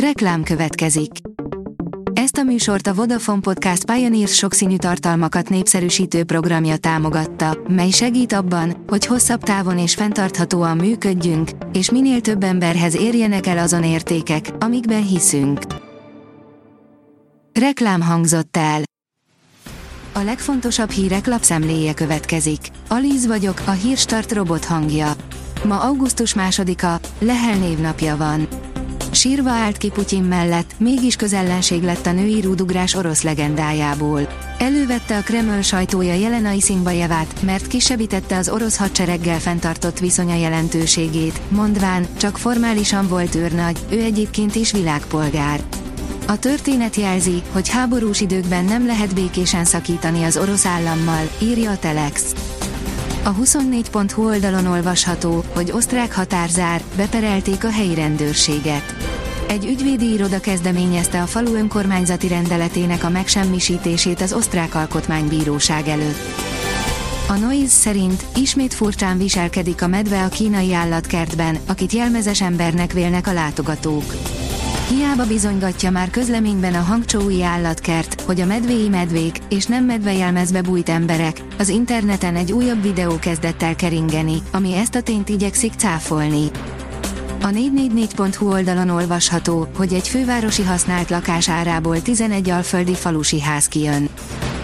Reklám következik. Ezt a műsort a Vodafone Podcast Pioneers sokszínű tartalmakat népszerűsítő programja támogatta, mely segít abban, hogy hosszabb távon és fenntarthatóan működjünk, és minél több emberhez érjenek el azon értékek, amikben hiszünk. Reklám hangzott el. A legfontosabb hírek lapszemléje következik. Alíz vagyok, a hírstart robot hangja. Ma augusztus másodika, Lehel névnapja van. Sírva állt ki Putyin mellett, mégis közellenség lett a női rúdugrás orosz legendájából. Elővette a Kreml sajtója Jelenai Szimbajevát, mert kisebbítette az orosz hadsereggel fenntartott viszonya jelentőségét, mondván, csak formálisan volt őrnagy, ő egyébként is világpolgár. A történet jelzi, hogy háborús időkben nem lehet békésen szakítani az orosz állammal, írja a Telex. A 24.hu oldalon olvasható, hogy osztrák határzár, beperelték a helyi rendőrséget. Egy ügyvédi iroda kezdeményezte a falu önkormányzati rendeletének a megsemmisítését az osztrák alkotmánybíróság előtt. A Noise szerint ismét furcsán viselkedik a medve a kínai állatkertben, akit jelmezes embernek vélnek a látogatók. Hiába bizonygatja már közleményben a hangcsói állatkert, hogy a medvéi medvék, és nem medvejelmezbe bújt emberek, az interneten egy újabb videó kezdett el keringeni, ami ezt a tényt igyekszik cáfolni. A 444.hu oldalon olvasható, hogy egy fővárosi használt lakás árából 11 alföldi falusi ház kijön.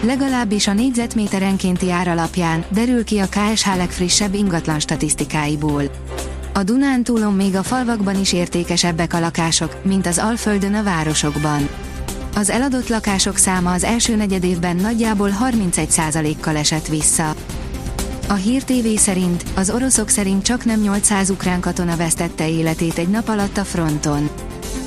Legalábbis a négyzetméterenkénti ár alapján derül ki a KSH legfrissebb ingatlan statisztikáiból. A Dunántúlon még a falvakban is értékesebbek a lakások, mint az Alföldön a városokban. Az eladott lakások száma az első negyedévben nagyjából 31%-kal esett vissza. A Hír TV szerint, az oroszok szerint csak nem 800 ukrán katona vesztette életét egy nap alatt a fronton.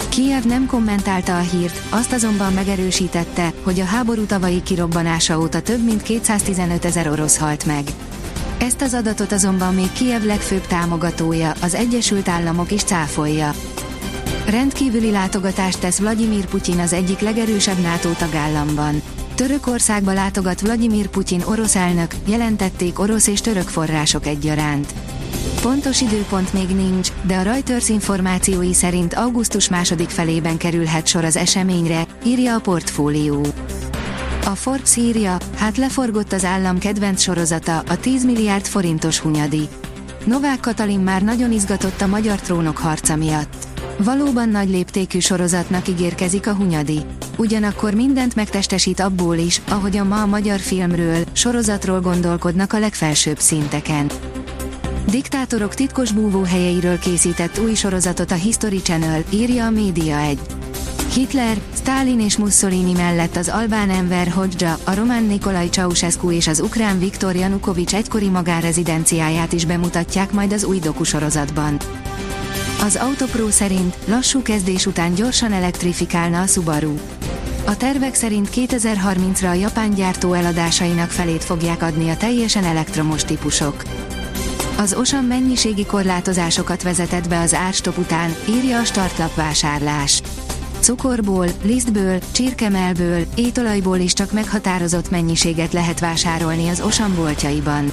Kiev nem kommentálta a hírt, azt azonban megerősítette, hogy a háború tavalyi kirobbanása óta több mint 215 ezer orosz halt meg. Ezt az adatot azonban még Kiev legfőbb támogatója, az Egyesült Államok is cáfolja. Rendkívüli látogatást tesz Vladimir Putyin az egyik legerősebb NATO tagállamban. Törökországba látogat Vladimir Putyin orosz elnök, jelentették orosz és török források egyaránt. Pontos időpont még nincs, de a Reuters információi szerint augusztus második felében kerülhet sor az eseményre, írja a portfólió. A Forbes írja, hát leforgott az állam kedvenc sorozata, a 10 milliárd forintos hunyadi. Novák Katalin már nagyon izgatott a magyar trónok harca miatt. Valóban nagy léptékű sorozatnak ígérkezik a hunyadi. Ugyanakkor mindent megtestesít abból is, ahogyan ma a magyar filmről, sorozatról gondolkodnak a legfelsőbb szinteken. Diktátorok titkos búvóhelyeiről készített új sorozatot a History Channel, írja a Média 1. Hitler, Stalin és Mussolini mellett az albán Enver Hodzsa, a román Nikolaj Ceausescu és az ukrán Viktor Janukovics egykori magánrezidenciáját is bemutatják majd az új dokusorozatban. Az Autopro szerint lassú kezdés után gyorsan elektrifikálna a Subaru. A tervek szerint 2030-ra a japán gyártó eladásainak felét fogják adni a teljesen elektromos típusok. Az Osan mennyiségi korlátozásokat vezetett be az árstop után, írja a startlap vásárlás cukorból, lisztből, csirkemelből, étolajból is csak meghatározott mennyiséget lehet vásárolni az Osan boltjaiban.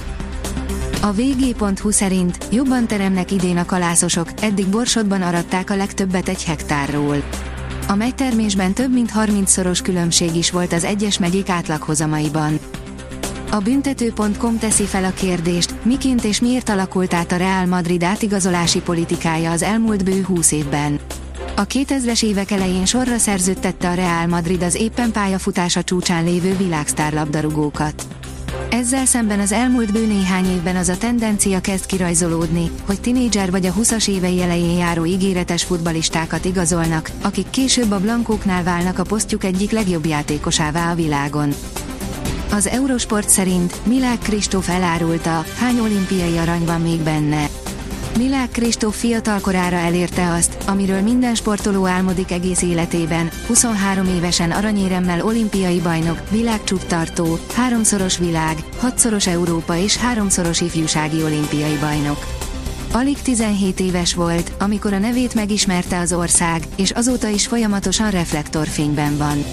A vg.hu szerint jobban teremnek idén a kalászosok, eddig borsodban aratták a legtöbbet egy hektárról. A megtermésben több mint 30-szoros különbség is volt az egyes megyék átlaghozamaiban. A büntető.com teszi fel a kérdést, miként és miért alakult át a Real Madrid átigazolási politikája az elmúlt bő 20 évben. A 2000-es évek elején sorra szerződtette a Real Madrid az éppen pályafutása csúcsán lévő világsztár labdarúgókat. Ezzel szemben az elmúlt bő néhány évben az a tendencia kezd kirajzolódni, hogy tinédzser vagy a 20-as évei elején járó ígéretes futbalistákat igazolnak, akik később a blankóknál válnak a posztjuk egyik legjobb játékosává a világon. Az Eurosport szerint Milák Kristóf elárulta, hány olimpiai arany van még benne. Milák Kristóf fiatalkorára elérte azt, amiről minden sportoló álmodik egész életében, 23 évesen aranyéremmel olimpiai bajnok, világcsúttartó, háromszoros világ, hatszoros Európa és háromszoros ifjúsági olimpiai bajnok. Alig 17 éves volt, amikor a nevét megismerte az ország, és azóta is folyamatosan reflektorfényben van.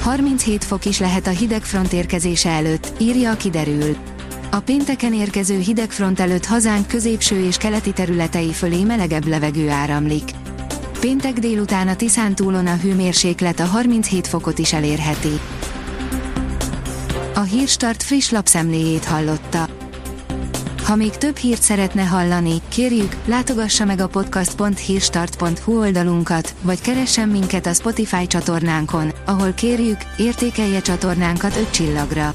37 fok is lehet a hidegfront érkezése előtt, írja a kiderül. A pénteken érkező hidegfront előtt hazánk középső és keleti területei fölé melegebb levegő áramlik. Péntek délután a Tiszántúlon a hőmérséklet a 37 fokot is elérheti. A Hírstart friss lapszemléjét hallotta. Ha még több hírt szeretne hallani, kérjük, látogassa meg a podcast.hírstart.hu oldalunkat, vagy keressen minket a Spotify csatornánkon, ahol kérjük, értékelje csatornánkat 5 csillagra.